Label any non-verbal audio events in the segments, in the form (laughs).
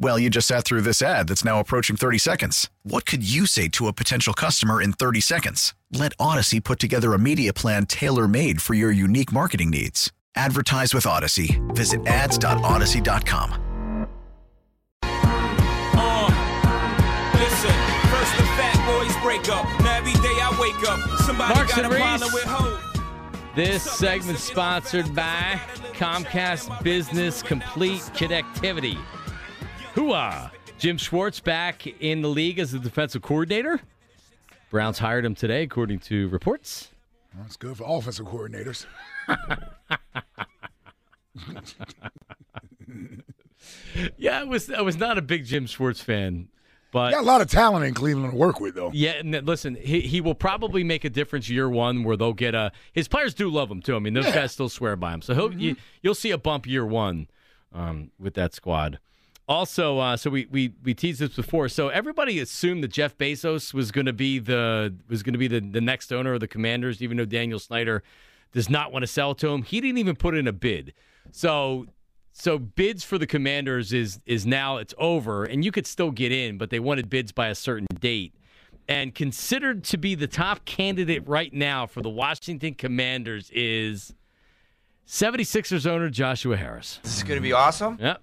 Well, you just sat through this ad that's now approaching 30 seconds. What could you say to a potential customer in 30 seconds? Let Audacy put together a media plan tailor made for your unique marketing needs. Advertise with Audacy. Visit ads.audacy.com. Uh, listen, first the fat boys break up. Now every day I wake up, somebody Marks got and a Reese. problem with hoes. This segment sponsored by Comcast Business Complete Connectivity. Hooah! Jim Schwartz back in the league as the defensive coordinator. Browns hired him today, according to reports. That's good for offensive coordinators. (laughs) Yeah, I was I was not a big Jim Schwartz fan, but Got a lot of talent in Cleveland to work with, though. Yeah, and listen, he he will probably make a difference year one where they'll get a. His players do love him too. I mean, those guys still swear by him, so he'll you, you'll see a bump year one um, with that squad. Also, uh, so we, we we teased this before. So everybody assumed that Jeff Bezos was going to be the was going to be the, the next owner of the Commanders, even though Daniel Snyder does not want to sell to him. He didn't even put in a bid. So so bids for the Commanders is is now it's over, and you could still get in, but they wanted bids by a certain date. And considered to be the top candidate right now for the Washington Commanders is 76ers owner Joshua Harris. This is going to be awesome. Yep.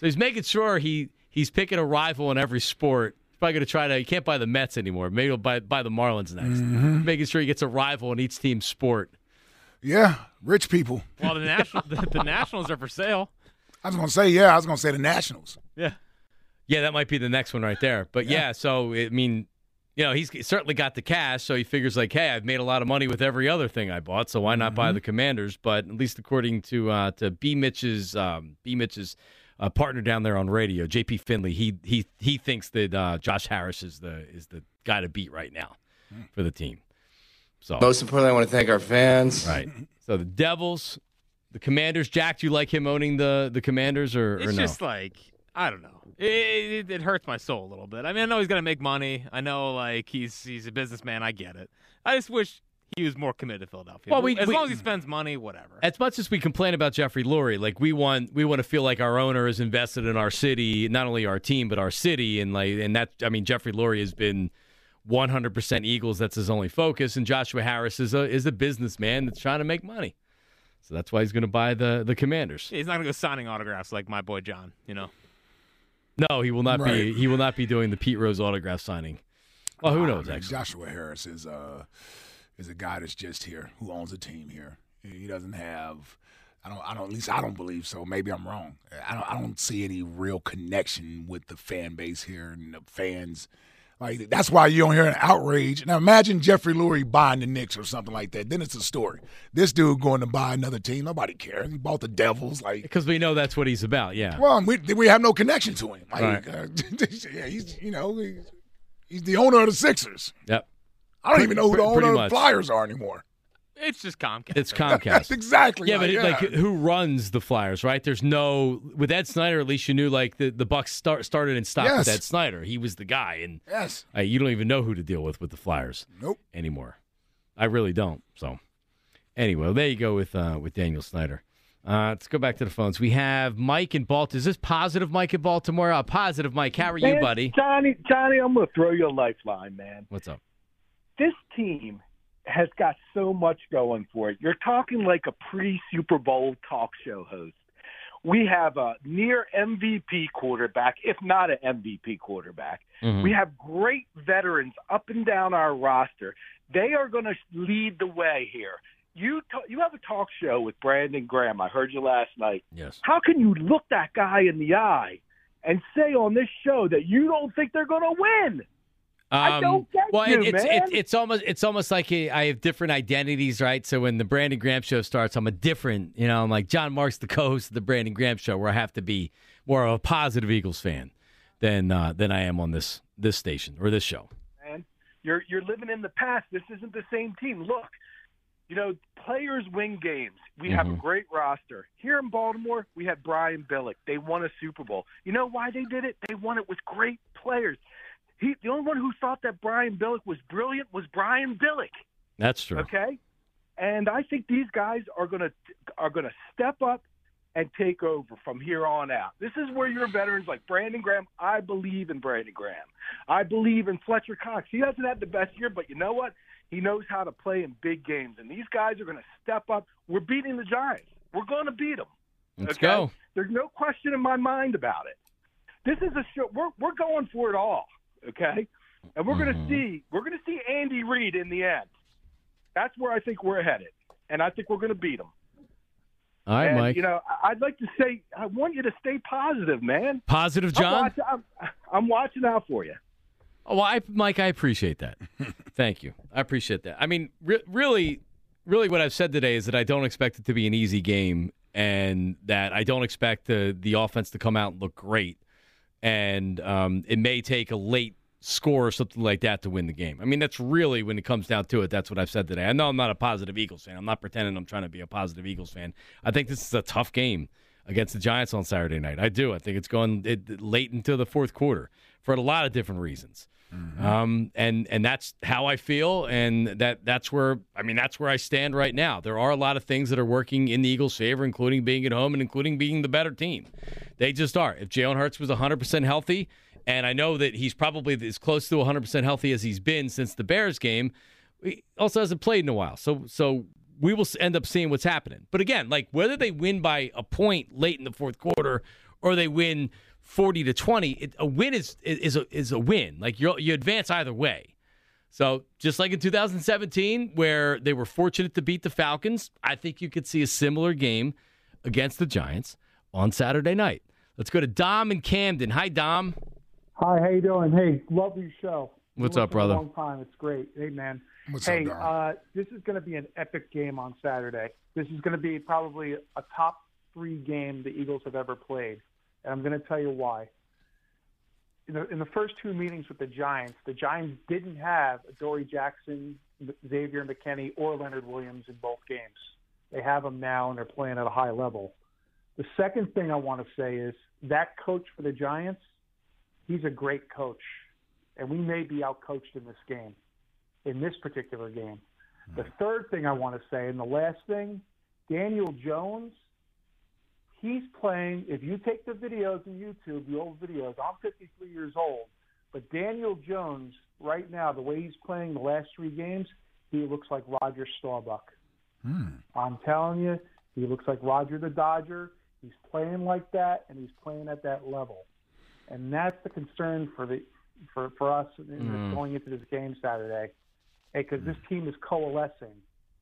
So he's making sure he he's picking a rival in every sport. He's probably going to try to. He can't buy the Mets anymore. Maybe he'll buy buy the Marlins next. Making sure he gets a rival in each team's sport. Yeah, rich people. Well, the national the, the Nationals are for sale. I was going to say, yeah, I was going to say the Nationals. Yeah. Yeah, that might be the next one right there. But yeah, so I mean, you know, he's certainly got the cash, so he figures like, hey, I've made a lot of money with every other thing I bought, so why not buy the Commanders? But at least according to uh, to B Mitch's um, B Mitch's uh, partner down there on radio, JP Finley, he he he thinks that uh, Josh Harris is the is the guy to beat right now for the team. So Most importantly, I want to thank our fans. right, so the Devils, the Commanders. Jack, do you like him owning the the Commanders or, or It's no? just like I don't know. It, it, it hurts my soul a little bit. I mean, I know he's gonna make money. I know like he's he's a businessman. I get it. I just wish he was more committed to Philadelphia. Well, we- as we- long as he spends money, whatever. as much as we complain about Jeffrey Lurie, like we want we want to feel like our owner is invested in our city, not only our team but our city, and like and that I mean Jeffrey Lurie has been 100% Eagles. That's his only focus, and Joshua Harris is a is a businessman that's trying to make money. So that's why he's going to buy the the Commanders. he's not gonna go signing autographs like my boy John. You know. No, he will not be. He will not be doing the Pete Rose autograph signing. Well, who knows? I mean, Actually, Joshua Harris is uh is a guy that's just here who owns a team here. He doesn't have. I don't. I don't. At least I don't believe so. Maybe I'm wrong. I don't. I don't see any real connection with the fan base here and the fans. Like that's why you don't hear an outrage. Now imagine Jeffrey Lurie buying the Knicks or something like that. Then it's a story. This dude going to buy another team. Nobody cares. He bought the Devils. Like because we know that's what he's about. Yeah. well, we we have no connection to him. Like, Right. uh, (laughs) yeah, he's you know he's, he's the owner of the Sixers. Yep. I don't Pre- even know who the pre- owner of the Flyers are anymore. It's just Comcast. It's (laughs) (laughs) That's Comcast. exactly. Yeah, but it, like, like who runs the Flyers, right? There's no with Ed Snider. At least you knew like the the Bucks start, started and stopped with Ed Snider. He was the guy, and yes, uh, you don't even know who to deal with with the Flyers nope. anymore. I really don't. So anyway, there you go with uh, with Daniel Snyder. Uh, let's go back to the phones. We have Mike in Baltimore. Is this positive Mike in Baltimore? Uh, positive Mike. How are you, buddy? Johnny, Johnny, I'm going to throw you a lifeline, man. What's up? This team has got so much going for it. You're talking like a pre Super Bowl talk show host. We have a near MVP quarterback, if not an MVP quarterback. Mhm. We have great veterans up and down our roster. They are going to lead the way here. You t- you have a talk show with Brandon Graham. I heard you last night. Yes. How can you look that guy in the eye and say on this show that you don't think they're going to win. I don't get Um, well, you, it, it's. It, it's almost it's almost like a, I have different identities, right? So when the Brandon Graham show starts, I'm a different, you know, I'm like John Mark's the co-host of the Brandon Graham show, where I have to be more of a positive Eagles fan than uh, than I am on this this station or this show. man. You're you're living in the past. This isn't the same team. Look, you know, players win games. We have a Mhm. great roster. Here in Baltimore, we had Brian Billick. They won a Super Bowl. You know why they did it? They won it with great players. He the only one who thought that Brian Billick was brilliant was Brian Billick. That's true. Okay? And I think these guys are going to are to step up and take over from here on out. This is where your veterans like Brandon Graham, I believe in Brandon Graham. I believe in Fletcher Cox. He hasn't had the best year, but you know what? He knows how to play in big games and these guys are going to step up. We're beating the Giants. We're going to beat them. Let's okay? go. There's no question in my mind about it. This is a show. We're we're going for it all, okay? And we're going to mm-hmm. see we're going to see Andy Reid in the end. That's where I think we're headed, and I think we're going to beat them. All right, and, Mike. You know, I- I'd like to say I want you to stay positive, man. Positive, I'm John. watching, I'm, I'm watching out for you. Oh, well, I, Mike, I appreciate that. (laughs) Thank you. I appreciate that. I mean, re- really, really, what I've said today is that I don't expect it to be an easy game, and that I don't expect the the offense to come out and look great, and um, it may take a late score or something like that to win the game. I mean, that's really when it comes down to it. That's what I've said today. I know I'm not a positive Eagles fan. I'm not pretending I'm trying to be a positive Eagles fan. I think this is a tough game against the Giants on Saturday night. I do. I think it's going it, late into the fourth quarter for a lot of different reasons. Um, and and that's how I feel, and that that's where I mean that's where I stand right now. There are a lot of things that are working in the Eagles' favor, including being at home and including being the better team. They just are. If Jalen Hurts was 100 percent healthy, and I know that he's probably as close to 100 percent healthy as he's been since the Bears game, he also hasn't played in a while. So so we will end up seeing what's happening. But again, like whether they win by a point late in the fourth quarter or they win 40 to 20, it, a win is is a, is a win. Like you you advance either way. So just like in 2017 where they were fortunate to beat the Falcons, I think you could see a similar game against the Giants on Saturday night. Let's go to Dom and Camden. Hi Dom. Hi, how you doing? Hey, love your show. What's up, listening a brother? long time. It's great. Hey, man. What's up, hey, Dom? uh, this is going to be an epic game on Saturday. This is going to be probably a top three game the Eagles have ever played, and I'm going to tell you why. In the, in the first two meetings with the Giants, the Giants didn't have Dory Jackson, Xavier McKinney, or Leonard Williams in both games. They have them now, and they're playing at a high level. The second thing I want to say is that coach for the Giants, he's a great coach, and we may be outcoached in this game, in this particular game. The hmm. third thing I want to say, and the last thing, Daniel Jones, he's playing. If you take the videos on YouTube, the old videos, I'm 53 years old, but Daniel Jones, right now, the way he's playing the last three games, he looks like Roger Staubach. I'm telling you, he looks like Roger the Dodger. He's playing like that, and he's playing at that level, and that's the concern for the for for us in Mm. going into this game Saturday, because this team is coalescing.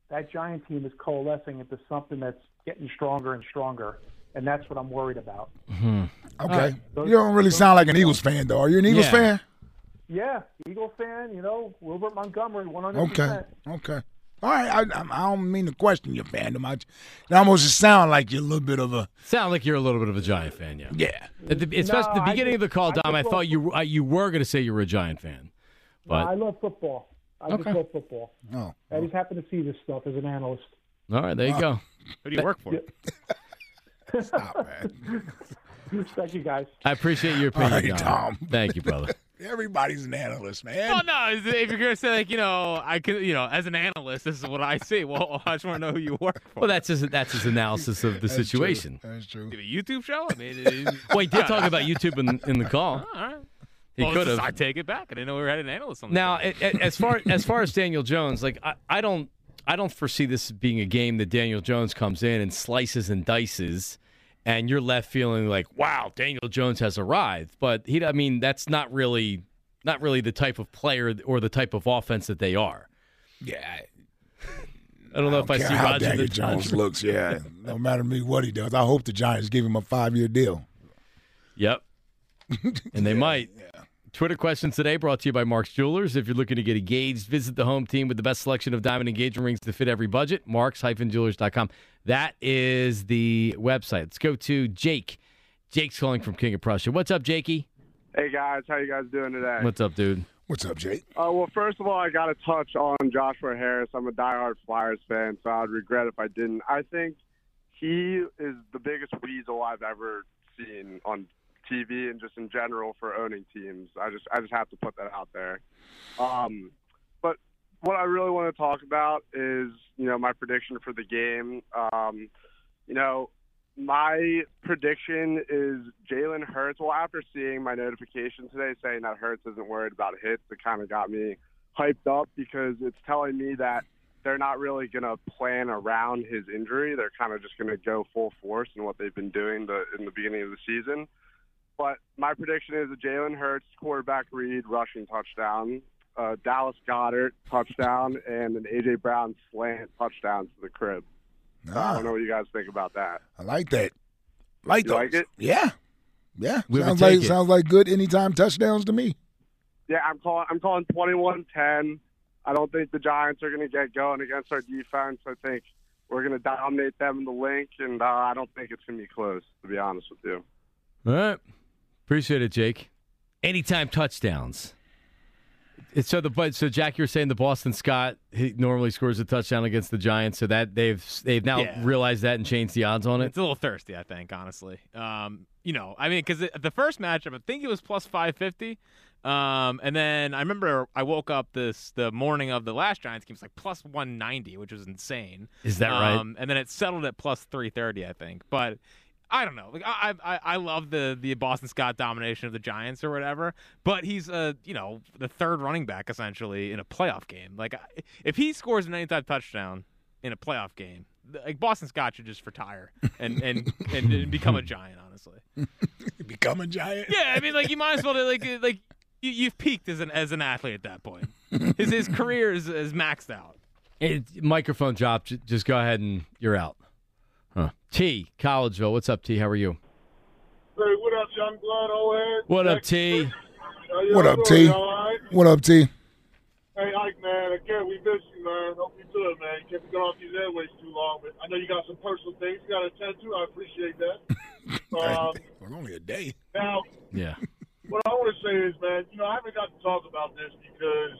That Giant team is coalescing into something that's getting stronger and stronger, and that's what I'm worried about. Okay. You don't really sound like an Eagles fan, though. Are you an Eagles Yeah. fan? Yeah, Eagle fan, you know, Wilbert Montgomery, 100. Okay. Okay. All right. I, I, I don't mean to question your fandom. I, it almost just sound like you're a little bit of a. Sound like you're a little bit of a Giant fan, yeah. Yeah. At the, especially No, the beginning just- of the call, I Dom, I just thought you uh, you were going to say you were a Giant fan, but I love football. I Okay. just love football. Oh. I just happen to see this stuff as an analyst. all right, there you go. Who do you work for? Stop, man. (laughs) Thank you, guys. I appreciate your opinion, right, Dom. Tom. Thank you, brother. (laughs) Everybody's an analyst, man. Well, no. If you're gonna say like, you know, I could, you know, as an analyst, this is what I see. Well, (laughs) I just want to know who you work for. Well, that's his that's his analysis of the That's true. situation. That's true. Do a YouTube show? I mean, it, Well, he did talk about YouTube in, in the call. All right. He well, could have. I take it back. I didn't know we had an analyst on. the Now, show. a- a- as far as far as Daniel Jones, like I, I don't I don't foresee this being a game that Daniel Jones comes in and slices and dices, and you're left feeling like, wow, Daniel Jones has arrived. But he, I mean, that's not really not really the type of player or the type of offense that they are. Yeah. I don't know if I see how Roger Daniel the Jones Dodger. looks. Yeah. no matter me what he does, I hope the Giants give him a five year deal. Yep. and they (laughs) might. Twitter questions today brought to you by Mark's Jewelers. If you're looking to get engaged, visit the home team with the best selection of diamond engagement rings to fit every budget. Marks-jewelers.com. That is the website. Let's go to Jake. Jake's calling from King of Prussia. What's up, Jakey? Hey guys, how you guys doing today? What's up, dude? What's up, Jake? Uh, well, first of all, I got to touch on Joshua Harris. I'm a diehard Flyers fan, so I'd regret if I didn't. I think he is the biggest weasel I've ever seen on TV and just in general for owning teams. I just I just have to put that out there. Um, but what I really want to talk about is you know my prediction for the game. Um, you know, my prediction is Jalen Hurts. Well, after seeing my notification today saying that Hurts isn't worried about hits, it kind of got me hyped up because it's telling me that they're not really going to plan around his injury. They're kind of just going to go full force in what they've been doing the, in the beginning of the season. But my prediction is a Jalen Hurts quarterback read rushing touchdown, uh, Dallas Goedert touchdown, and an AJ Brown slant touchdown to the crib. I don't know what you guys think about that. I like that. Like You those. like it? Yeah. Yeah. We sounds like it. sounds like good anytime touchdowns to me. Yeah, I'm calling. I'm calling 21-10. I don't think the Giants are going to get going against our defense. I think we're going to dominate them in the link, and uh, I don't think it's going to be close. To be honest with you. All right. Appreciate it, Jake. Anytime touchdowns. So the but so Jack, you're saying the Boston Scott he normally scores a touchdown against the Giants, so that they've they've now Yeah. realized that and changed the odds on it. It's a little thirsty, I think, honestly. Um, you know, I mean, because the first matchup, I think it was plus five fifty. Um, and then I remember I woke up this the morning of the last Giants game, it was like plus one ninety, which was insane. Is that right? Um, and then it settled at plus three thirty, I think. But I don't know. Like I, I, I love the the Boston Scott domination of the Giants or whatever. But he's a you know the third running back essentially in a playoff game. Like if he scores an anytime touchdown in a playoff game, like Boston Scott should just retire and and, (laughs) and, and become a Giant. Honestly. (laughs) Become a giant. Yeah, I mean, like you might as well like uh, like you, you've peaked as an as an athlete at that point. His his career is, is maxed out. Hey, microphone drop. Just go ahead and you're out. Huh. T, Collegeville. What's up, T? How are you? Hey, what up, young blood, old head? What up, T? What up, T? all right? What up, T? Hey, Ike, man, again, we miss you, man. Hope you're good, man. You can't be going off these airways too long, but I know you got some personal things you got to attend to. I appreciate that. (laughs) um, Well, only a day. now, Yeah. what I want to say is, man, you know, I haven't got to talk about this because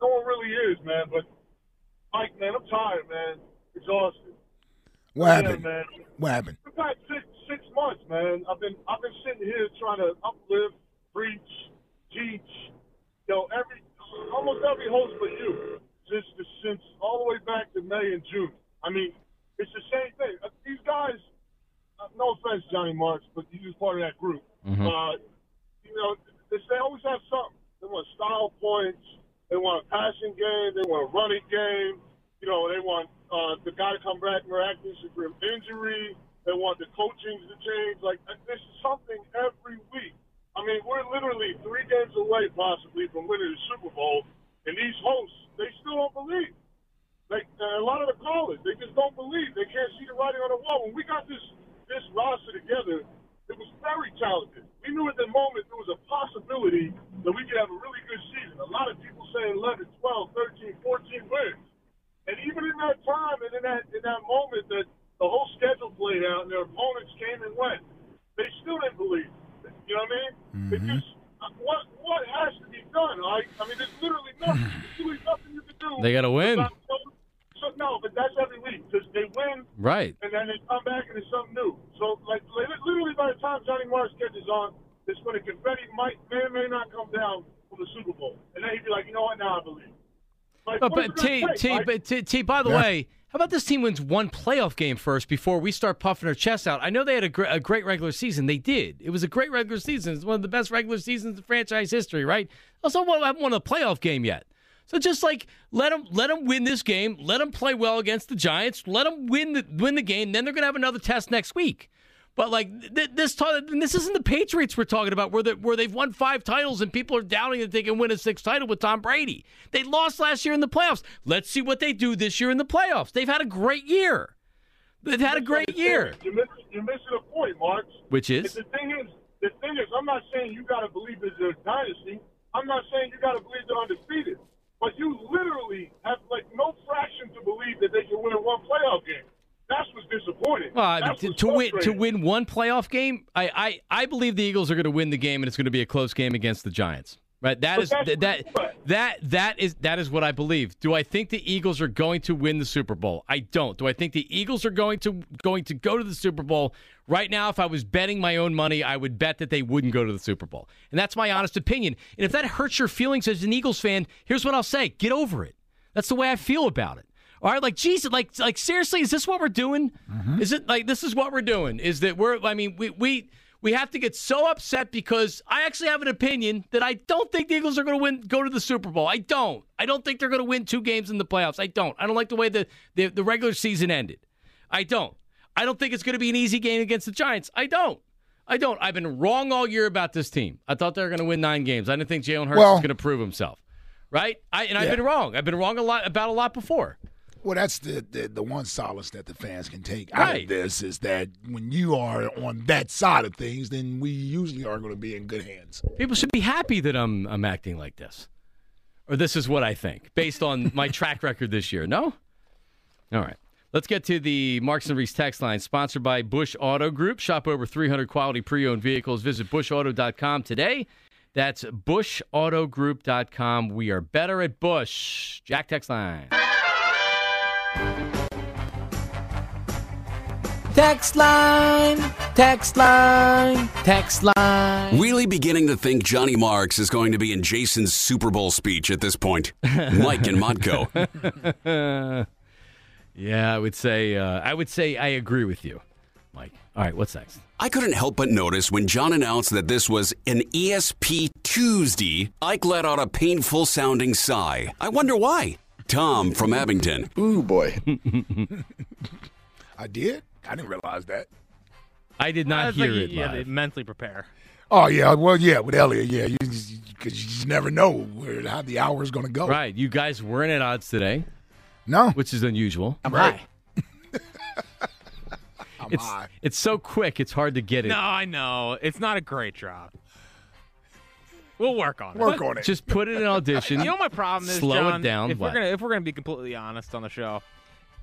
no one really is, man. But Mike, man, I'm tired, man. Exhausted. What Yeah, happened? man. What happened? For past six six months, man, I've been I've been sitting here trying to uplift, preach, teach, you know, every almost every host but you, just since all the way back to May and June. I mean, it's the same thing. Uh, These guys, uh, no offense, Johnny Marks, but he's just part of that group. Mhm. Uh, you know, they, they always have something. They want style points. They want a passing game. They want a running game. You know, they want uh, the guy to come back miraculously from injury. They want the coaching to change. Like uh, this is something every week. I mean, we're literally three games away, possibly, from winning the Super Bowl, and these hosts they still don't believe. Like uh, a lot of the callers, they just don't believe. They can't see the writing on the wall. When we got this this roster together, it was very talented. We knew at the moment there was a possibility that we could have a really good season. A lot of people saying 11, 12, 13, 14 wins. And even in that time and in that in that moment that the whole schedule played out and their opponents came and went, they still didn't believe. You know what I mean? It just uh, what what has to be done? I I mean, there's literally (sighs) nothing. There's literally nothing you can do. They gotta win. So, no, but that's every week because they win Right. and then they come back and it's something new. So, like, literally by the time Johnny Marks catches on, it's when the confetti might may or may not come down from the Super Bowl, and then he'd be like, you know what? Now I believe. Like, But, but T, gonna T, Mike? but T, T, by the Yeah. way, how about this team wins one playoff game first before we start puffing our chests out? I know they had a, gr- a great regular season. They did. It was a great regular season. It's one of the best regular seasons in franchise history, right? Also, we haven't won a playoff game yet. So just like let them let them win this game, let them play well against the Giants, let them win the win the game. Then they're going to have another test next week. But like th- this, ta- this isn't the Patriots we're talking about, where where they've won five titles and people are doubting that they can win a sixth title with Tom Brady. They lost last year in the playoffs. Let's see what they do this year in the playoffs. They've had a great year. They've had a great year. You're missing, you're missing a point, Mark. Which is? The thing is, the thing is, I'm not saying you got to believe it's a dynasty. I'm not saying you got to believe they're undefeated. But you literally have like no fraction to believe that they can win one playoff game. That's what's disappointing. Well, I mean, That's to, to win to win one playoff game, I, I, I believe the Eagles are going to win the game, and it's going to be a close game against the Giants. Right? That is that that, that that is that is what I believe. Do I think the Eagles are going to win the Super Bowl? I don't. Do I think the Eagles are going to going to go to the Super Bowl? Right now, if I was betting my own money, I would bet that they wouldn't go to the Super Bowl, and that's my honest opinion. And if that hurts your feelings as an Eagles fan, here's what I'll say: get over it. That's the way I feel about it. All right, like Jesus, like like seriously, is this what we're doing? Mm-hmm. Is it like this is what we're doing? Is that we're? I mean, we we we have to get so upset because I actually have an opinion that I don't think the Eagles are going to win, go to the Super Bowl. I don't. I don't think they're going to win two games in the playoffs. I don't. I don't like the way the the, the regular season ended. I don't. I don't think it's going to be an easy game against the Giants. I don't. I don't. I've been wrong all year about this team. I thought they were going to win nine games. I didn't think Jalen Hurts Well- was going to prove himself. Right? I, and I've been wrong. I've been wrong a lot about a lot before. Well, that's the, the the one solace that the fans can take out Right. of this is that when you are on that side of things, then we usually are going to be in good hands. People should be happy that I'm I'm acting like this. Or this is what I think based on my (laughs) track record this year. No? All right. Let's get to the Marks and Reese text line sponsored by Bush Auto Group. Shop over 300 quality pre-owned vehicles. Visit bushauto.com today. That's bushautogroup.com. We are better at Bush. Jack text line. Text line, text line, text line. Really beginning to think Johnny Marks is going to be in Jason's Super Bowl speech at this point. (laughs) Mike and Modco. (laughs) yeah, I would say uh, I would say I agree with you, Mike. All right, what's next? I couldn't help but notice when John announced that this was an ESP Tuesday, Ike let out a painful sounding sigh. I wonder why. Tom from Abington. Ooh, boy. (laughs) I did? I didn't realize that. I did not That's hear like, it yeah, live. they mentally prepare. Oh, yeah. Well, yeah, with Elliot, yeah. You, you, 'cause you just never know where how the hour is going to go. Right. You guys weren't at odds today. No. Which is unusual. I'm high. (laughs) it's, high. It's so quick, it's hard to get it. No, I know. It's not a great drop. We'll work on it. Work on it. Just put it in audition. (laughs) You know my problem is, Slow John? it down. If we're gonna if we're gonna be completely honest on the show,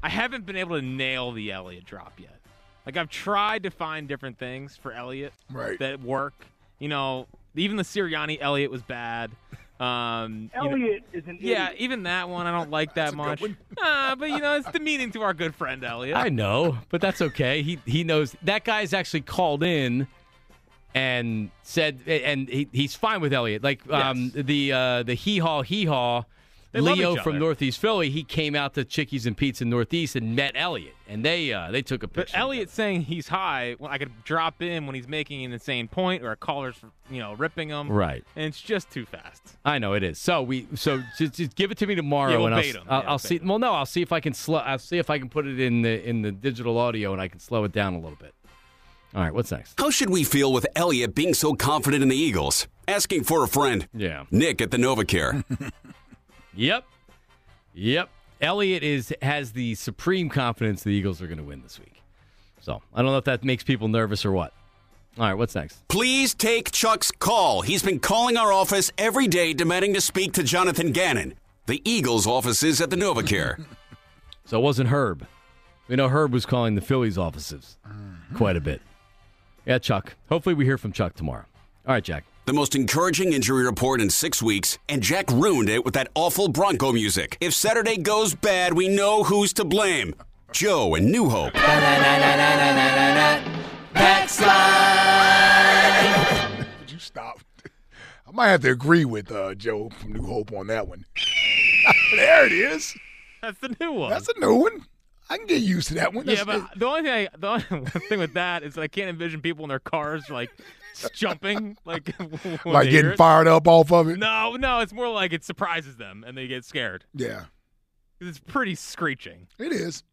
I haven't been able to nail the Elliott drop yet. Like I've tried to find different things for Elliott Right. that work. You know, even the Sirianni Elliott was bad. Um, you know- is an yeah, idiot. even that one I don't like that much. (laughs) Nah, but you know, it's demeaning to our good friend Elliott. I know, but that's okay. He he knows that guy's actually called in and said, and he, he's fine with Elliot. Like um, the uh, the hee haw hee haw. Leo from. Northeast Philly, he came out to Chickies and Pete's in Northeast and met Elliot, and they uh, they took a picture. But. Elliott saying he's high, well, I could drop in when he's making an insane point or a caller's, you know, ripping him. Right. And it's just too fast. I know it is. So we so just, just give it to me tomorrow, Yeah, we'll and I'll, 'em. I'll, Yeah, I'll see. Well, no, I'll see if I can slow. I'll see if I can put it in the in the digital audio, and I can slow it down a little bit. All right, what's next? How should we feel with Elliot being so confident in the Eagles? Asking for a friend. Yeah. Nick at the NovaCare. (laughs) Yep. Yep. Elliot is has the supreme confidence the Eagles are going to win this week. So I don't know if that makes people nervous or what. All right, what's next? Please take Chuck's call. He's been calling our office every day demanding to speak to Jonathan Gannon. The Eagles' offices at the NovaCare. (laughs) So it wasn't Herb. We know Herb was calling the Phillies offices mm-hmm. quite a bit. Yeah, Chuck. Hopefully we hear from Chuck tomorrow. All right, Jack. The most encouraging injury report in six weeks, and Jack ruined it with that awful Bronco music. If Saturday goes bad, we know who's to blame. Joe and New Hope. Text. Would you stop? I might have to agree with uh, Joe from New Hope on that one. (laughs) there it is. That's the new one. That's a new one. I can get used to that one. yeah, but the only thing I, the only (laughs) thing with that is that I can't envision people in their cars like jumping, like (laughs) like getting it. fired up off of it. No, no, it's more like it surprises them and they get scared. Yeah, 'Cause it's pretty screeching. it is.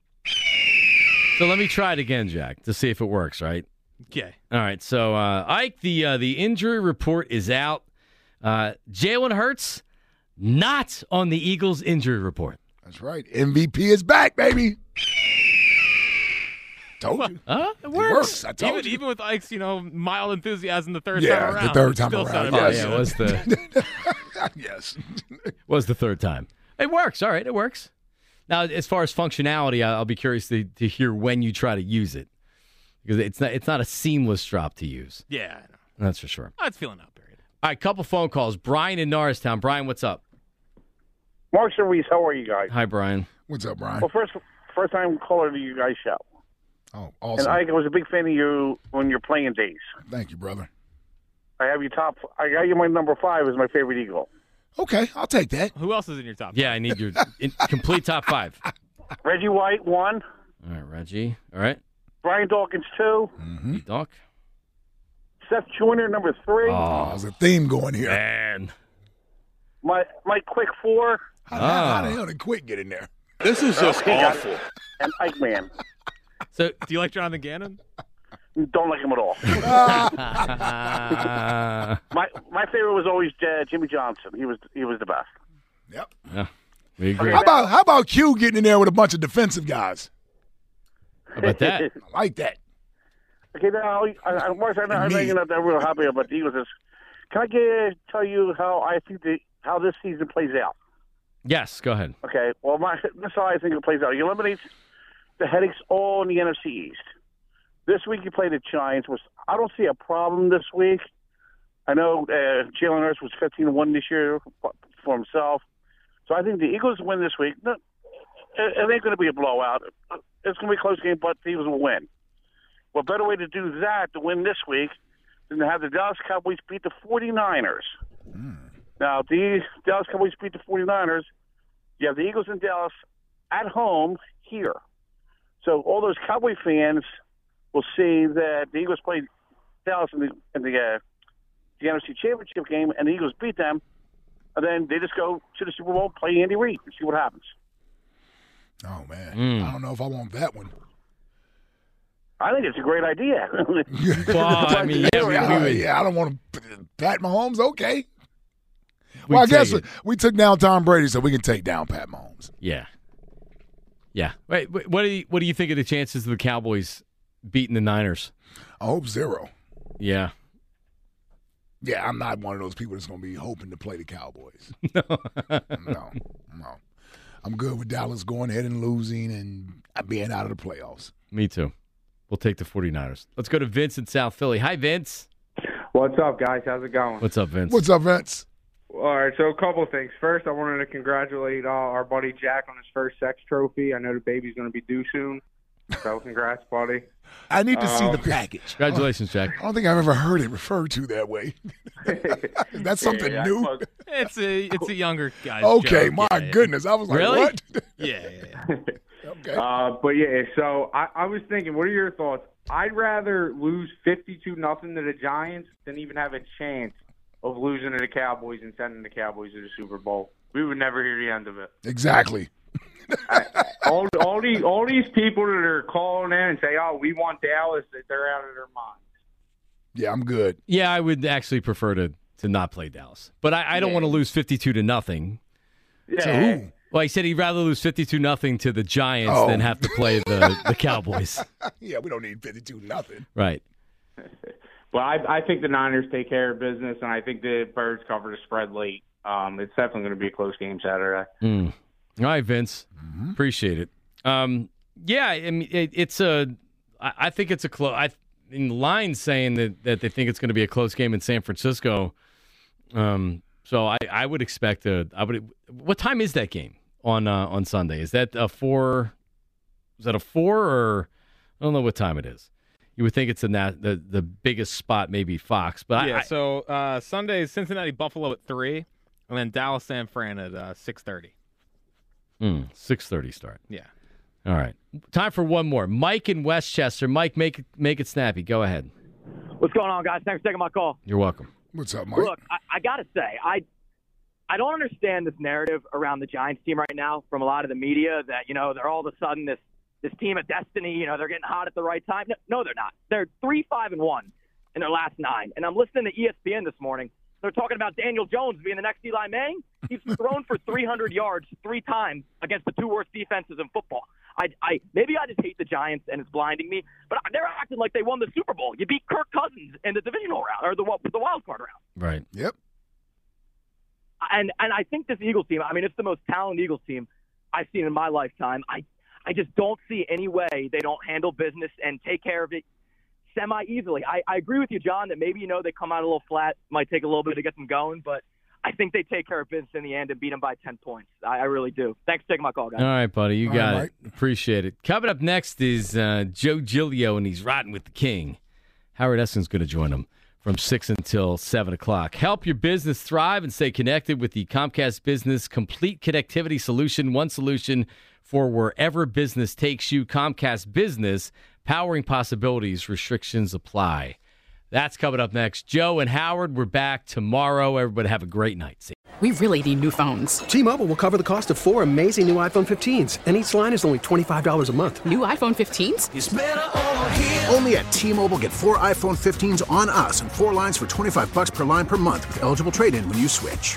So let me try it again, Jack, to see if it works. Right. Okay. All right. So uh, Ike, the uh, the injury report is out. Uh, Jalen Hurts not on the Eagles injury report. That's right. MVP is back, baby. Told you. Huh? It works. works. I told even, you. even with Ike's, you know, mild enthusiasm the third Yeah, time around. the third time still around, yes. Oh, yeah, it was the (laughs) yes. (laughs) was the third time. It works. All right, it works. Now, as far as functionality, I- I'll be curious to, to hear when you try to use it because it's not it's not a seamless drop to use. Yeah, I know. That's for sure. Oh, it's feeling out period. All right, couple phone calls. Brian in Norristown. Brian, what's up? Mark and Reese, how are you guys? Hi, Brian. What's up, Brian? Well, first, first time caller to you guys' show. Oh, awesome. And I was a big fan of you when you're playing days. Thank you, brother. I have you top. I got you my number five as my favorite Eagle. Okay, I'll take that. Who else is in your top? Yeah, I need your (laughs) in, complete top five. Reggie White one. All right, Reggie. All right, Brian Dawkins two. Mm-hmm. Doc. Seth Joyner number three. Oh, there's a theme going here. Man. My my quick four. How, the- how the hell did Quick get in there? This is just awful. And Ike Man. (laughs) So, do you like Jonathan Gannon? Don't like him at all. (laughs) my my favorite was always uh, Jimmy Johnson. He was he was the best. Yep. Yeah, we agree. How about how about Q getting in there with a bunch of defensive guys? How about that? (laughs) I like that. Okay, now, I, I, Mark, I know, I know not that real happy about the Eagles. Can I get, tell you how I think the, how this season plays out? Yes, go ahead. Okay, well, my this is how I think it plays out. You eliminate the headaches all in the NFC East. This week you play the Giants, which I don't see a problem this week. I know uh, Jalen Hurts was 15 1 this year for himself. So I think the Eagles win this week. No, it, it ain't going to be a blowout. It's going to be a close game, but the Eagles will win. What better way to do that to win this week than to have the Dallas Cowboys beat the 49ers? Now, if the Dallas Cowboys beat the 49ers, you have the Eagles in Dallas at home here. So all those Cowboy fans will see that the Eagles played Dallas in the in the uh, the NFC Championship game, and the Eagles beat them, and then they just go to the Super Bowl, play Andy Reid, and see what happens. Oh man, Mm. I don't know if I want that one. I think it's a great idea. (laughs) (laughs) Well, I mean, yeah, we, yeah, yeah, I don't want to Pat Mahomes. Okay. We'd Well, I guess take we, it. we took down Tom Brady, so we can take down Pat Mahomes. Yeah. Yeah. Wait, wait, what do you what do you think of the chances of the Cowboys beating the Niners? I hope zero. Yeah. Yeah, I'm not one of those people that's going to be hoping to play the Cowboys. (laughs) No. no, no. I'm good with Dallas going ahead and losing and being out of the playoffs. Me too. We'll take the 49ers. Let's go to Vince in South Philly. Hi, Vince. What's up, guys? How's it going? What's up, Vince? What's up, Vince? All right, so a couple of things. First, I wanted to congratulate uh, our buddy Jack on his first sex trophy. I know the baby's going to be due soon, so congrats, buddy. I need to see the Um, package. Congratulations, Jack. I don't think I've ever heard it referred to that way. (laughs) That's something Yeah, new. It's a it's a younger guy. Okay, my goodness. I was like, Really? what? Yeah, yeah, (laughs) okay. Uh, but yeah, so I, I was thinking, what are your thoughts? I'd rather lose fifty-two nothing to the Giants than even have a chance of losing to the Cowboys and sending the Cowboys to the Super Bowl. We would never hear the end of it. Exactly. all all these all these people that are calling in and say, "Oh, we want Dallas," that they're out of their minds. Yeah, I'm good. Yeah, I would actually prefer to to not play Dallas, but I, I don't Yeah. want to lose fifty-two to nothing. Yeah. who? Well, he said he'd rather lose fifty-two nothing to the Giants Oh. than have to play the the (laughs) Cowboys. yeah, we don't need 52 nothing. Right. (laughs) Well, I, I think the Niners take care of business, and I think the Birds cover the spread late. Um, it's definitely going to be a close game Saturday. Mm. All right, Vince. Mm-hmm. Appreciate it. Um, yeah, I mean, it, it's a. I, I think it's a close. I in the line saying that that they think it's going to be a close game in San Francisco. Um, so I, I would expect a. I would. What time is that game on uh, on Sunday? Is that a four? Is that a four or I don't know what time it is. You would think it's in that the the biggest spot, maybe Fox, but yeah. I, so uh, Sunday is Cincinnati Buffalo at three, and then Dallas San Fran at uh, six thirty. Mm, six thirty start. Yeah. All right. Time for one more. Mike in Westchester. Mike, make it make it snappy. Go ahead. What's going on, guys? Thanks for taking my call. You're welcome. What's up, Mike? Look, I, I got to say, I I don't understand this narrative around the Giants team right now from a lot of the media that you know they're all of a sudden this this team of destiny. You know they're getting hot at the right time. No, no they're not. They're three five and one in their last nine. And I'm listening to ESPN this morning, They're talking about Daniel Jones being the next Eli Manning. He's (laughs) thrown for 300 yards three times against the two worst defenses in football. I, I maybe I just hate the Giants and it's blinding me, but they're acting like they won the Super Bowl. You beat Kirk Cousins in the divisional round or the the wild card round. Right. Yep. And and I think this Eagles team. I mean, it's the most talented Eagles team I've seen in my lifetime. I I just don't see any way they don't handle business and take care of it semi easily. I, I agree with you, John, that maybe you know they come out a little flat, might take a little bit to get them going, but I think they take care of business in the end and beat them by ten points. I, I really do. Thanks for taking my call, guys. All right, buddy, you got right, it. Appreciate it. Coming up next is uh, Joe Giglio, and he's riding with the king. Howard Eskin's going to join him from 6 until 7 o'clock. Help your business thrive and stay connected with the Comcast Business Complete Connectivity Solution. One solution for wherever business takes you. Comcast Business, powering possibilities. Restrictions apply. That's coming up next. Joe and Howard, we're back tomorrow. Everybody have a great night. See We really need new phones. T-Mobile will cover the cost of four amazing new iPhone 15s, and each line is only $25 a month. New iPhone 15s? Only at T-Mobile get four iPhone 15s on us and four lines for 25 bucks per line per month with eligible trade-in when you switch.